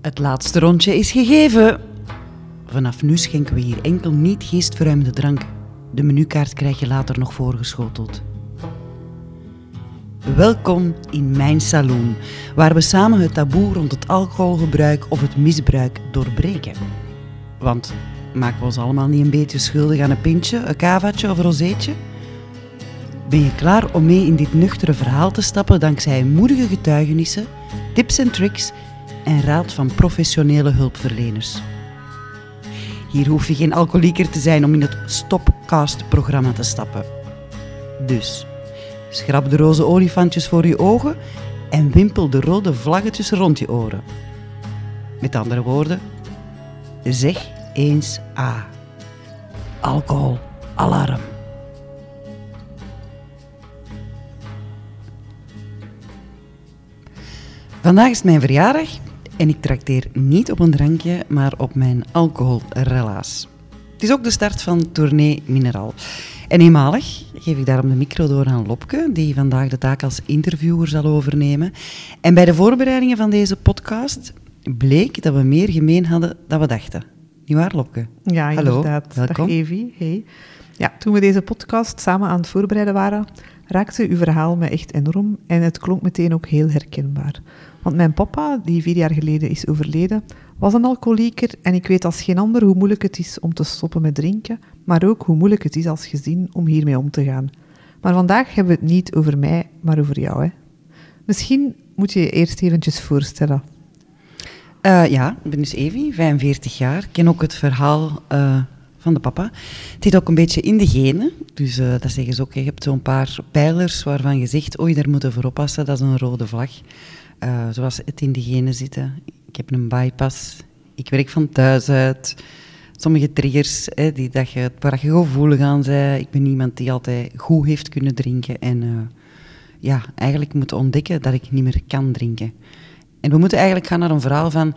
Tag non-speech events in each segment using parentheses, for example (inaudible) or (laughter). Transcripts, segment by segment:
Het laatste rondje is gegeven. Vanaf nu schenken we hier enkel niet geestverruimende drank. De menukaart krijg je later nog voorgeschoteld. Welkom in mijn saloon, waar we samen het taboe rond het alcoholgebruik of het misbruik doorbreken. Want maken we ons allemaal niet een beetje schuldig aan een pintje, een kavaatje of een rozeetje? Ben je klaar om mee in dit nuchtere verhaal te stappen dankzij moedige getuigenissen, tips en tricks en raad van professionele hulpverleners? Hier hoef je geen alcoholieker te zijn om in het Stopcast-programma te stappen. Dus, schrap de roze olifantjes voor je ogen en wimpel de rode vlaggetjes rond je oren. Met andere woorden, zeg eens A. Alcohol, alarm. Vandaag is mijn verjaardag en ik trakteer niet op een drankje, maar op mijn alcoholrelaas. Het is ook de start van Tournee Mineral. En eenmalig geef ik daarom de micro door aan Lopke, die vandaag de taak als interviewer zal overnemen. En bij de voorbereidingen van deze podcast bleek dat we meer gemeen hadden dan we dachten. Niet waar, Lopke? Ja, Hallo, inderdaad. welkom. Dag Evie. Hey. Ja, toen we deze podcast samen aan het voorbereiden waren, raakte uw verhaal me echt enorm en het klonk meteen ook heel herkenbaar. Want mijn papa, die vier jaar geleden is overleden, was een alcoholieker en ik weet als geen ander hoe moeilijk het is om te stoppen met drinken, maar ook hoe moeilijk het is als gezin om hiermee om te gaan. Maar vandaag hebben we het niet over mij, maar over jou. Hè? Misschien moet je je eerst eventjes voorstellen. Eh, ja, ik ben dus Evie, 45 jaar. Ik ken ook het verhaal eh, van de papa. Het zit ook een beetje in de genen. Dus eh, dat zeggen ze ook. Je hebt zo'n paar pijlers waarvan je zegt, oei, daar moeten we voor oppassen. Dat is een rode vlag. Eh, zoals het in de genen zitten. Ik heb een bypass. Ik werk van thuis uit. Sommige triggers hè, die, dat je, waar je gevoelig aan bent. Ik ben iemand die altijd goed heeft kunnen drinken. En eh, ja, eigenlijk moet ontdekken dat ik niet meer kan drinken. En we moeten eigenlijk gaan naar een verhaal van...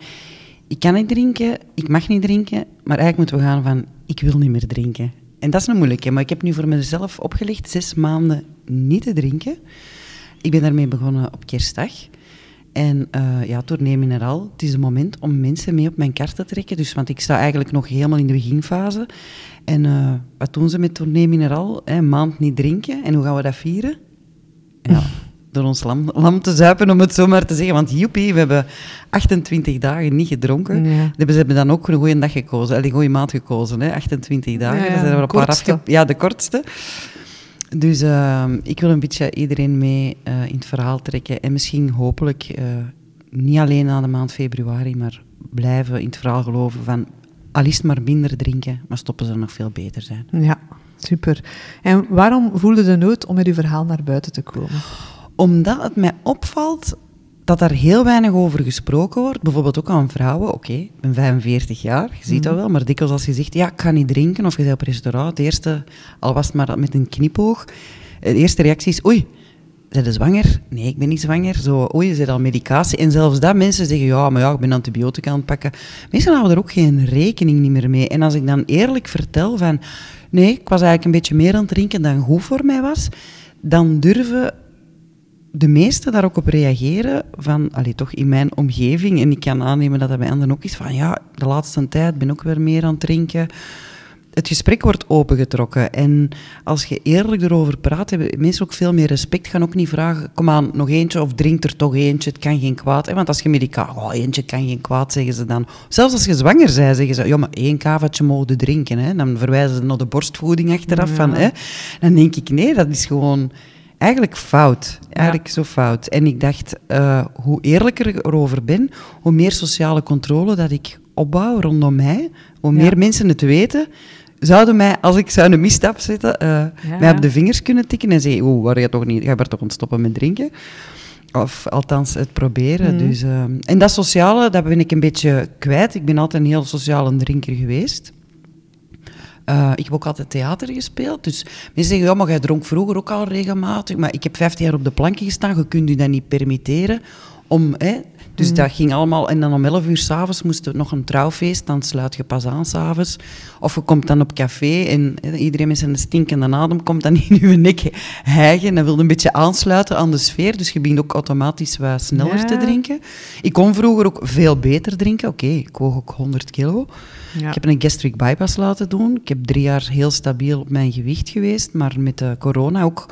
Ik kan niet drinken, ik mag niet drinken, maar eigenlijk moeten we gaan van... Ik wil niet meer drinken. En dat is een moeilijke, maar ik heb nu voor mezelf opgelegd zes maanden niet te drinken. Ik ben daarmee begonnen op kerstdag. En eh, ja, Tournee Mineral, het is een moment om mensen mee op mijn kar te trekken. Dus, want ik sta eigenlijk nog helemaal in de beginfase. En eh, wat doen ze met Tournee Mineral? Hè, Een maand niet drinken. En hoe gaan we dat vieren? Ja, (laughs) door ons lam, lam te zuipen, om het zo maar te zeggen. Want joepie, we hebben 28 dagen niet gedronken. Ja. Ze hebben dan ook een goede dag gekozen, een goede maand gekozen. Hè? 28 dagen, Ja, ja, daar zijn er een paar afge... Ja, de kortste. Dus eh, ik wil een beetje iedereen mee eh, in het verhaal trekken. En misschien hopelijk eh, niet alleen na de maand februari, maar blijven in het verhaal geloven van... Al is het maar minder drinken, maar stoppen ze nog veel beter zijn. Ja, super. En waarom voelde de nood om met uw verhaal naar buiten te komen? Omdat het mij opvalt dat er heel weinig over gesproken wordt. Bijvoorbeeld ook aan vrouwen. Oké, ik ben 45 jaar, je ziet dat wel. Maar dikwijls als je zegt, ja, ik ga niet drinken, of je bent op restaurant, het eerste, al was het maar met een knipoog, de eerste reactie is, oei, zijn je zwanger? Nee, ik ben niet zwanger. Zo, oei, er al medicatie? En zelfs dat mensen zeggen, ja, maar ja, ik ben antibiotica aan het pakken. Mensen houden er ook geen rekening niet meer mee. En als ik dan eerlijk vertel van, nee, ik was eigenlijk een beetje meer aan het drinken dan goed voor mij was, dan durven de meesten daar ook op reageren van, allee, toch in mijn omgeving, en ik kan aannemen dat dat bij anderen ook is, van ja, de laatste tijd ben ik ook weer meer aan het drinken. Het gesprek wordt opengetrokken en als je eerlijk erover praat, hebben mensen ook veel meer respect. Gaan ook niet vragen, kom aan, nog eentje of drink er toch eentje, het kan geen kwaad. Hè? Want als je medicatie, oh, eentje kan geen kwaad, zeggen ze dan. Zelfs als je zwanger bent, zeggen ze, ja, maar één kavatje mogen drinken. Hè? Dan verwijzen ze naar de borstvoeding achteraf. Ja. Van, hè? Dan denk ik, nee, dat is gewoon eigenlijk fout. Eigenlijk zo fout. En ik dacht, eh, hoe eerlijker ik erover ben, hoe meer sociale controle dat ik opbouw rondom mij, hoe Ja. meer mensen het weten, zouden mij, als ik zou een misstap zetten, eh, mij op de vingers kunnen tikken en zeggen, oeh, waar je toch niet, ga je toch ontstoppen met drinken? Of althans het proberen. Mhm. Dus, eh, en dat sociale, dat ben ik een beetje kwijt. Ik ben altijd een heel sociale drinker geweest. Eh, ik heb ook altijd theater gespeeld. Dus mensen zeggen, ja, maar jij dronk vroeger ook al regelmatig. Maar ik heb 15 jaar op de planken gestaan. Je kunt je dat niet permitteren om hè, Dus dat ging allemaal... En dan om 11 uur s'avonds moest er nog een trouwfeest. Dan sluit je pas aan s'avonds. Of je komt dan op café en iedereen met zijn stinkende adem komt dan (laughs) in je nek hijgen en wil een beetje aansluiten aan de sfeer. Dus je begint ook automatisch wat sneller te drinken. Ik kon vroeger ook veel beter drinken. Oké, ik woog ook 100 kilo. Ja. Ik heb een gastric bypass laten doen. Ik heb drie jaar heel stabiel op mijn gewicht geweest, maar met de corona ook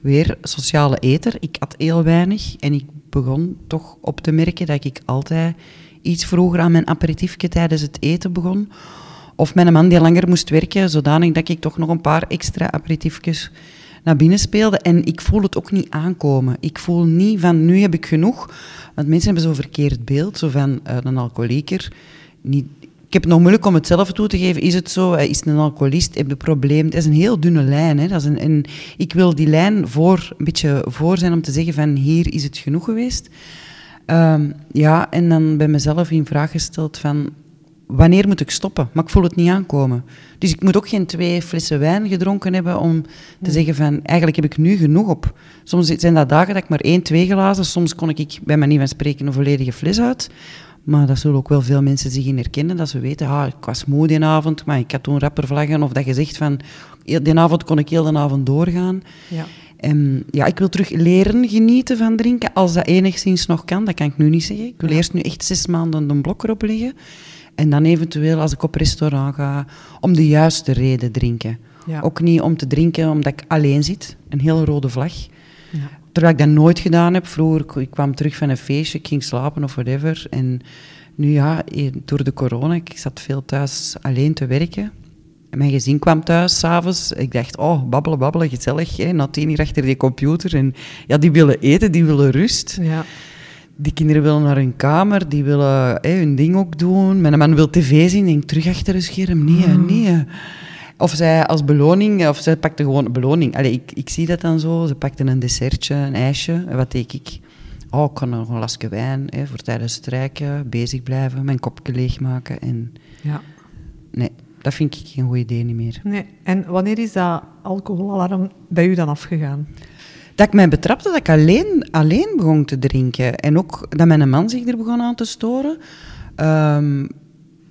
weer sociale eter. Ik at heel weinig en ik begon toch op te merken dat ik altijd iets vroeger aan mijn aperitiefje tijdens het eten begon. Of mijn man die langer moest werken, zodanig dat ik toch nog een paar extra aperitiefjes naar binnen speelde. En ik voel het ook niet aankomen. Ik voel niet van, nu heb ik genoeg. Want mensen hebben zo'n verkeerd beeld, zo van uh, een alcoholieker. Niet, heb het nog moeilijk om het zelf toe te geven. Is het zo? Is het een alcoholist? Heb je een probleem? Het is een heel dunne lijn. Hè? Dat is een, en ik wil die lijn voor, een beetje voor zijn om te zeggen van hier is het genoeg geweest. Um, ja, en dan bij mezelf in vraag gesteld van wanneer moet ik stoppen? Maar ik voel het niet aankomen. Dus ik moet ook geen twee flessen wijn gedronken hebben om te zeggen van eigenlijk heb ik nu genoeg op. Soms zijn dat dagen dat ik maar één, twee glazen, soms kon ik bij manier van spreken een volledige fles uit. Maar dat zullen ook wel veel mensen zich in herkennen, dat ze weten, ah, ik was moe die avond, maar ik had toen rapper vlaggen. Of dat je zegt van, die avond kon ik heel de avond doorgaan. Ja. En ja, ik wil terug leren genieten van drinken, als dat enigszins nog kan. Dat kan ik nu niet zeggen. Ik wil eerst nu echt zes maanden een blok erop liggen. En dan eventueel, als ik op restaurant ga, om de juiste reden drinken. Ja. Ook niet om te drinken omdat ik alleen zit. Een hele rode vlag. Ja. Terwijl ik dat nooit gedaan heb. Vroeger, ik kwam terug van een feestje, ik ging slapen of whatever. En nu ja, door de corona, ik zat veel thuis alleen te werken. En mijn gezin kwam thuis s'avonds. Ik dacht, oh, babbelen, babbelen, gezellig. Hè. Na tien uur achter die computer. En ja, die willen eten, die willen rust. Ja. Die kinderen willen naar hun kamer, die willen hè, hun ding ook doen. Mijn man wil tv zien, denk terug achter een scherm. Nee, mm. nee. Of zij als beloning, of zij pakte gewoon een beloning. Allee, ik, ik zie dat dan zo. Ze pakte een dessertje, een ijsje. En wat deed ik? Oh, ik kan nog een lasje wijn hè, voor tijdens het strijken, bezig blijven, mijn kopje leegmaken. En... Ja. Nee, dat vind ik geen goed idee niet meer. Nee. En wanneer is dat alcoholalarm bij u dan afgegaan? Dat ik mij betrapte dat ik alleen, alleen begon te drinken. En ook dat mijn man zich er begon aan te storen. Um,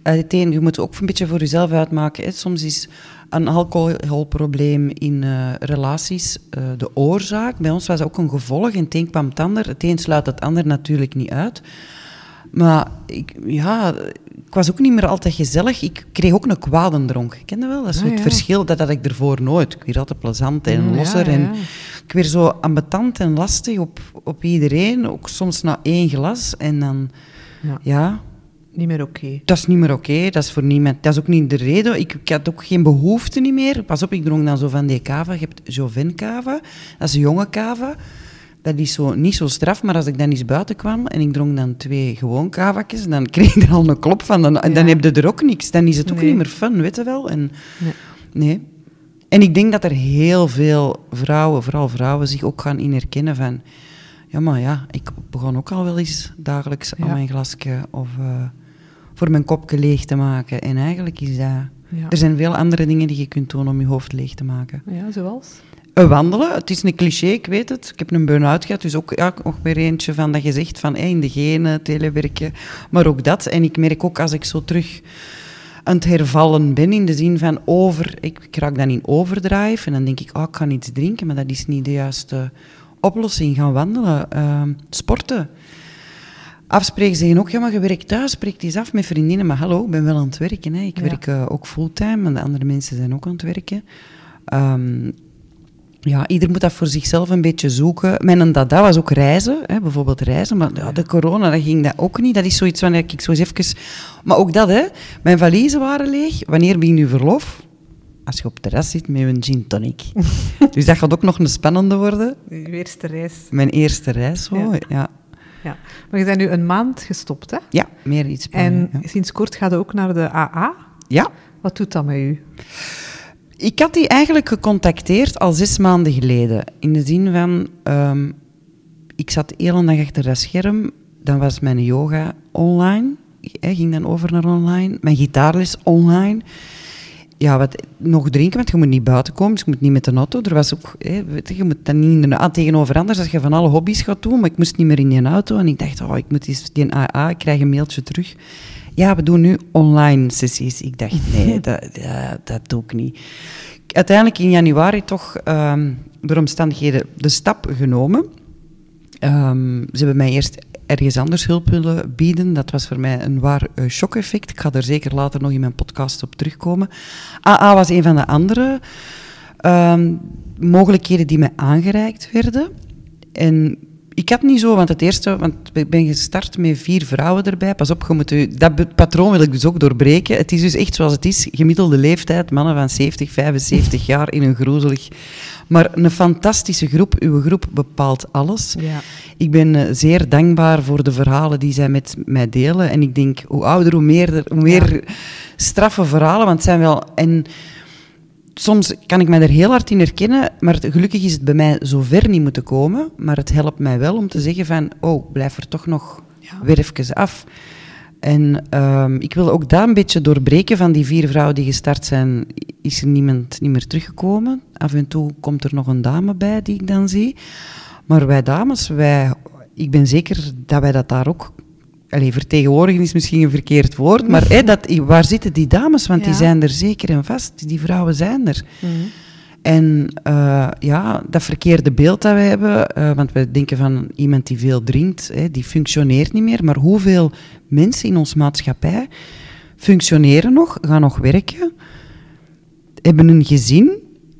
uiteen, je moet ook een beetje voor jezelf uitmaken. Hè. Soms is een alcoholprobleem in uh, relaties uh, de oorzaak. Bij ons was dat ook een gevolg. En het een kwam het ander. Het een sluit het ander natuurlijk niet uit. Maar ik, ja, ik was ook niet meer altijd gezellig. Ik kreeg ook een kwadendronk. Ken je wel? Dat is ah, het verschil. Dat had ik ervoor nooit. Ik werd altijd plezant en mm, losser. en ik werd zo ambetant en lastig op, op iedereen. Ook soms na één glas. En dan... ja niet meer oké. Dat is niet meer oké, dat is voor niemand. Dat is ook niet de reden. Ik, ik, had ook geen behoefte niet meer. Pas op, ik dronk dan zo van die kava. Je hebt Joven kava, dat is een jonge kava. Dat is zo, niet zo straf, maar als ik dan eens buiten kwam en ik dronk dan twee gewoon kavakjes, dan kreeg ik er al een klop van. Dan, dan heb je er ook niks. Dan is het ook niet meer fun, weet je wel. En, nee. nee. En ik denk dat er heel veel vrouwen, vooral vrouwen, zich ook gaan in herkennen van... Ja, maar ja, ik begon ook al wel eens dagelijks aan mijn glasje of... Uh, voor mijn kopje leeg te maken. En eigenlijk is dat... Er zijn veel andere dingen die je kunt doen om je hoofd leeg te maken. Ja, zoals? Uh, wandelen, het is een cliché, ik weet het. Ik heb een burn-out gehad, dus ook ja, nog weer eentje van dat je zegt van hey, in de genen, telewerken, maar ook dat. En ik merk ook als ik zo terug aan het hervallen ben, in de zin van over... Ik, ik raak dan in overdrive en dan denk ik, oh, ik ga iets drinken, maar dat is niet de juiste oplossing. Gaan wandelen, uh, sporten afspreken zeggen ook, ja, maar je werkt thuis, spreekt eens af met vriendinnen. Maar hallo, ik ben wel aan het werken. Hè. Ik werk uh, ook fulltime en de andere mensen zijn ook aan het werken. Um, ja, ieder moet dat voor zichzelf een beetje zoeken. Mijn dada was ook reizen, hè, bijvoorbeeld reizen. Maar ja, de corona, dat ging dat ook niet. Dat is zoiets wanneer ik zo eens even... Maar ook dat, hè. Mijn valiezen waren leeg. Wanneer begin je verlof? Als je op het terras zit met een gin tonic. (laughs) dus dat gaat ook nog een spannende worden. Je eerste reis. Mijn eerste reis, ja. Ja, maar je bent nu een maand gestopt, hè? Ja, meer iets. En sinds kort gaat je ook naar de AA. Ja. Wat doet dat met u? Ik had die eigenlijk gecontacteerd al zes maanden geleden. In de zin van, um, ik zat heel dag achter dat scherm. Dan was mijn yoga online. Hij ging dan over naar online. Mijn gitaarles online. Ja, wat, nog drinken, want je moet niet buiten komen, dus je moet niet met de auto. Er was ook, hè, weet je, je moet dan niet in de, ah, tegenover anders als je van alle hobby's gaat doen, maar ik moest niet meer in die auto. En ik dacht, oh, ik moet eens die AA, ik krijg een mailtje terug. Ja, we doen nu online sessies. Ik dacht, nee, (laughs) dat, dat, dat doe ik niet. Uiteindelijk in januari toch ehm, door omstandigheden de stap genomen. Ehm, ze hebben mij eerst ergens anders hulp willen bieden. Dat was voor mij een waar uh, shock-effect. Ik ga er zeker later nog in mijn podcast op terugkomen. AA was een van de andere um, mogelijkheden die mij aangereikt werden. En ik had niet zo, want het eerste, want ik ben gestart met vier vrouwen erbij. Pas op, je moet u, dat patroon wil ik dus ook doorbreken. Het is dus echt zoals het is, gemiddelde leeftijd, mannen van 70, 75 jaar in een grozelig. Maar een fantastische groep, uw groep bepaalt alles. Ja. Ik ben uh, zeer dankbaar voor de verhalen die zij met mij delen. En ik denk, hoe ouder, hoe meer, hoe meer ja. straffe verhalen, want het zijn wel... En, soms kan ik mij er heel hard in herkennen, maar gelukkig is het bij mij zo ver niet moeten komen. Maar het helpt mij wel om te zeggen van, oh, blijf er toch nog ja. weer even af. En um, ik wil ook dat een beetje doorbreken van die vier vrouwen die gestart zijn, is er niemand niet meer teruggekomen. Af en toe komt er nog een dame bij die ik dan zie. Maar wij dames, wij, ik ben zeker dat wij dat daar ook Allee, vertegenwoordigen is misschien een verkeerd woord, maar hè, dat, waar zitten die dames? Want ja. die zijn er zeker en vast. Die vrouwen zijn er. Mm. En uh, ja, dat verkeerde beeld dat we hebben, uh, want we denken van iemand die veel drinkt, hè, die functioneert niet meer. Maar hoeveel mensen in onze maatschappij functioneren nog, gaan nog werken, hebben een gezin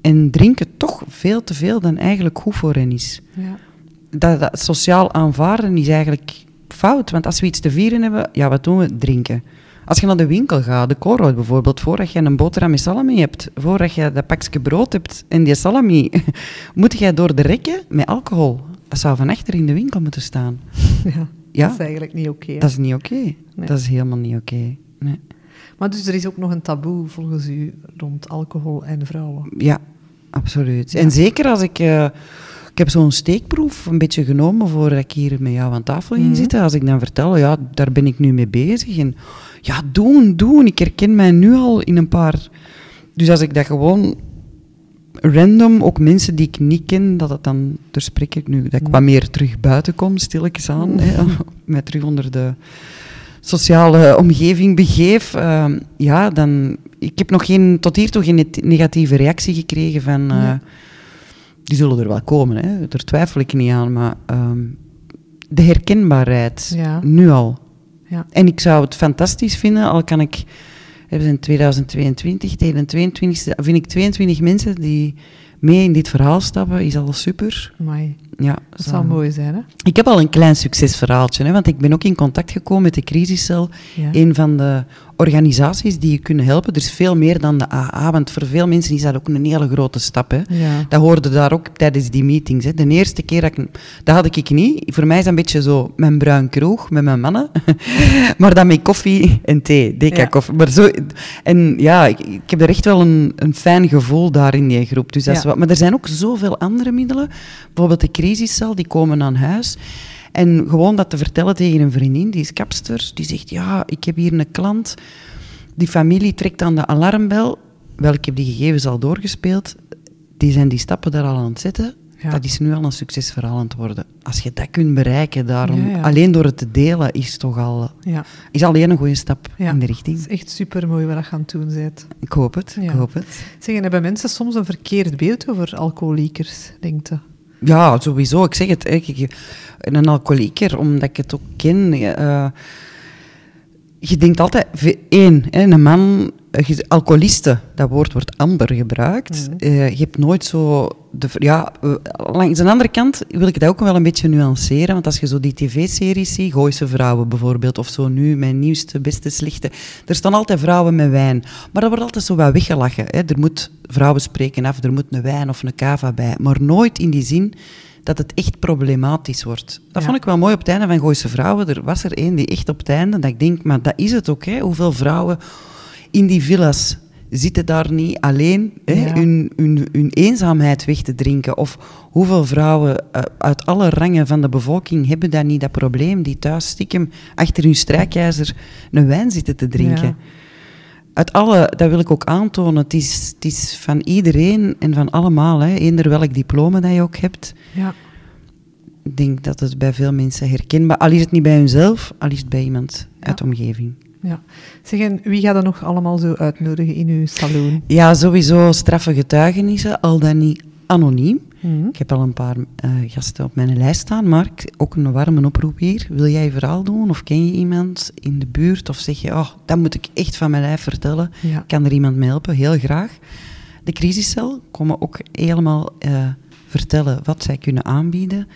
en drinken toch veel te veel dan eigenlijk goed voor hen is. Ja. Dat, dat sociaal aanvaarden is eigenlijk fout. Want als we iets te vieren hebben, ja, wat doen we? Drinken. Als je naar de winkel gaat, de Colruyt bijvoorbeeld, voordat je een boterham met salami hebt, voordat je dat pakje brood hebt en die salami, (laughs) moet jij door de rekken met alcohol. Dat zou van achter in de winkel moeten staan. (laughs) Ja, ja? dat is eigenlijk niet oké. Okay, dat is niet oké. Okay. Nee. Dat is helemaal niet oké. Okay. Nee. Maar dus er is ook nog een taboe volgens u rond alcohol en vrouwen? Ja, absoluut. Ja. En zeker als ik... Uh, ik heb zo'n steekproef een beetje genomen voordat ik hier met jou aan tafel ging mm -hmm. zitten. Als ik dan vertel, ja, daar ben ik nu mee bezig. En ja, doen, doen. Ik herken mij nu al in een paar... Dus als ik dat gewoon random, ook mensen die ik niet ken, dat het dan, daar spreek ik nu, dat ik wat meer terug buiten kom, stilletjes aan, mm. hè, (laughs) mij terug onder de sociale omgeving begeef, uh, ja, dan... Ik heb nog geen, tot hiertoe geen negatieve reactie gekregen van... Uh, nee die zullen er wel komen, hè. daar twijfel ik niet aan. Maar um, de herkenbaarheid, ja. nu al. Ja. En ik zou het fantastisch vinden, al kan ik... We zijn 2022, tegen de 22 vind ik 22 mensen die mee in dit verhaal stappen, is al super. Amai. Ja, dat zou mooi zijn, hè? Ik heb al een klein succesverhaaltje, hè, want ik ben ook in contact gekomen met de crisiscel, ja. een van de organisaties die je kunnen helpen. Er is veel meer dan de AA, want voor veel mensen is dat ook een hele grote stap. Hè. Ja. Dat hoorde daar ook tijdens die meetings. Hè. De eerste keer dat ik... Dat had ik niet. Voor mij is dat een beetje zo mijn bruin kroeg met mijn mannen. (laughs) maar dan met koffie en thee, deca koffie. Maar zo, en ja, ik, ik, heb er echt wel een, een fijn gevoel daar in die groep. Dus dat is wat, maar er zijn ook zoveel andere middelen. Bijvoorbeeld de crisiscel, die komen aan huis. En gewoon dat te vertellen tegen een vriendin, die is kapster, die zegt, ja, ik heb hier een klant, die familie trekt aan de alarmbel. Wel, ik heb die gegevens al doorgespeeld. Die zijn die stappen daar al aan het zetten. Ja. Dat is nu al een succesverhaal aan het worden. Als je dat kunt bereiken, daarom, ja, ja. alleen door het te delen, is toch al, is alleen een goede stap in de richting. Het is echt super mooi wat je aan het doen bent. Ik hoop het, ik hoop het. Zeg, hebben mensen soms een verkeerd beeld over alcoholiekers, denk je? Ja, sowieso. Ik zeg het. Ik, een alcoholieker, omdat ik het ook ken. Uh, je denkt altijd, één, een man, alcoholiste, dat woord wordt amber gebruikt. Mm. Uh, je hebt nooit zo... De, ja, langs de andere kant wil ik dat ook wel een beetje nuanceren, want als je zo die tv-series ziet, Gooise vrouwen bijvoorbeeld, of zo nu, mijn nieuwste, beste, slechte, er staan altijd vrouwen met wijn. Maar dat wordt altijd zo wat weggelachen. Hè. Er moet, vrouwen spreken af, er moet een wijn of een cava bij, maar nooit in die zin dat het echt problematisch wordt. Dat ja. vond ik wel mooi op het einde van Gooise Vrouwen. Er was er één die echt op het einde, dat ik denk, maar dat is het ook. Hè? Hoeveel vrouwen in die villas zitten daar niet alleen hè, ja. hun, hun, hun, eenzaamheid weg te drinken? Of hoeveel vrouwen uh, uit alle rangen van de bevolking hebben dat niet, dat probleem, die thuis stiekem achter hun strijkijzer een wijn zitten te drinken? Ja. uit alle, dat wil ik ook aantonen, het is, het is van iedereen en van allemaal, hè, eender welk diploma dat je ook hebt. Ja. Ik denk dat het bij veel mensen herkenbaar al is het niet bij hunzelf, al is het bij iemand uit de omgeving. Ja. Zeg, en wie gaat er nog allemaal zo uitnodigen in uw salon? Ja, sowieso straffe getuigenissen, al dan niet anoniem. Mhm. Ik heb al een paar eh, gasten op mijn lijst staan, maar ook een warme oproep hier. Wil jij je verhaal doen of ken je iemand in de buurt of zeg je, oh, dat moet ik echt van mijn lijf vertellen. Ja. Kan er iemand mee helpen? Heel graag. De crisiscel komen ook helemaal eh, vertellen wat zij kunnen aanbieden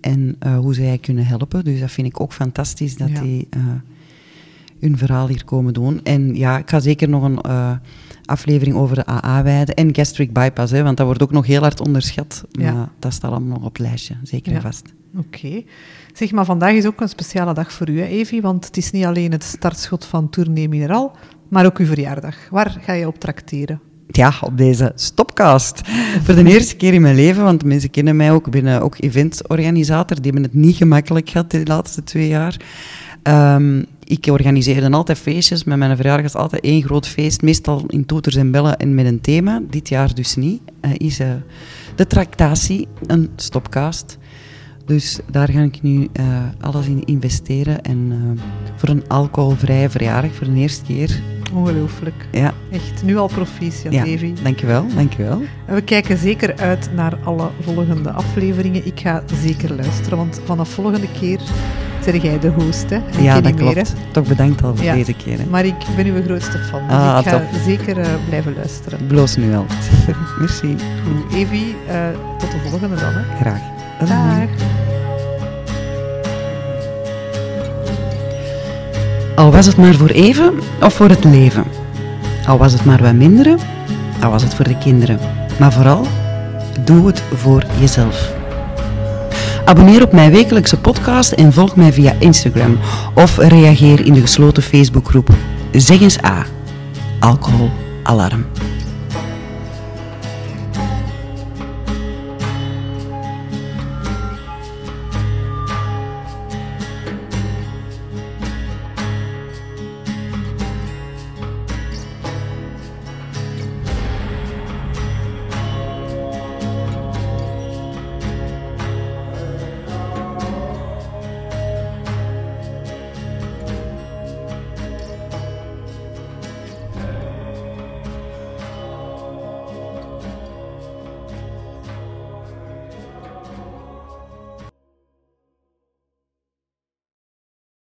en eh, hoe zij kunnen helpen. Dus dat vind ik ook fantastisch dat Ja. die hun verhaal hier komen doen. En ja, ik ga zeker nog een eh, aflevering over de AA wijden en gastric bypass, hè, want dat wordt ook nog heel hard onderschat. Ja. Maar dat staat allemaal nog op het lijstje, zeker en Ja. vast. Oké. Zeg, maar vandaag is ook een speciale dag voor u, hè, Evie, want het is niet alleen het startschot van Tournee Mineral, maar ook uw verjaardag. Waar ga je op trakteren? Ja, op deze stopcast. Voor de eerste keer in mijn leven, want mensen kennen mij ook, ik ben eh, ook eventorganisator. Die hebben het niet gemakkelijk gehad de laatste twee jaar. Ehm, ik organiseerde altijd feestjes. Met mijn verjaardag is altijd één groot feest, meestal in toeters en bellen en met een thema. Dit jaar dus niet. Eh, is eh, de tractatie een stopcast. Dus daar ga ik nu eh, alles in investeren. En voor een alcoholvrije verjaardag, voor de eerste keer. Ongelooflijk. Ja, Echt, nu al proficiat, ja. Evie. dankjewel, dankjewel. En we kijken zeker uit naar alle volgende afleveringen. Ik ga zeker luisteren, want vanaf volgende keer zeg jij de host, hè? Ja, dat meer, klopt. Toch bedankt al voor Ja. deze keer. Hè. Maar ik ben uw grootste fan, dus Ah, ik ga top. zeker eh, blijven luisteren. Bloos nu al. (laughs) Merci. Goed, Evie, eh, tot de volgende dan. Hè. Graag. Dag. Al was het maar voor even of voor het leven. Al was het maar wat minderen, al was het voor de kinderen. Maar vooral, doe het voor jezelf. Abonneer op mijn wekelijkse podcast en volg mij via Instagram. Of reageer in de gesloten Facebookgroep. Zeg eens A. Alcohol Alarm.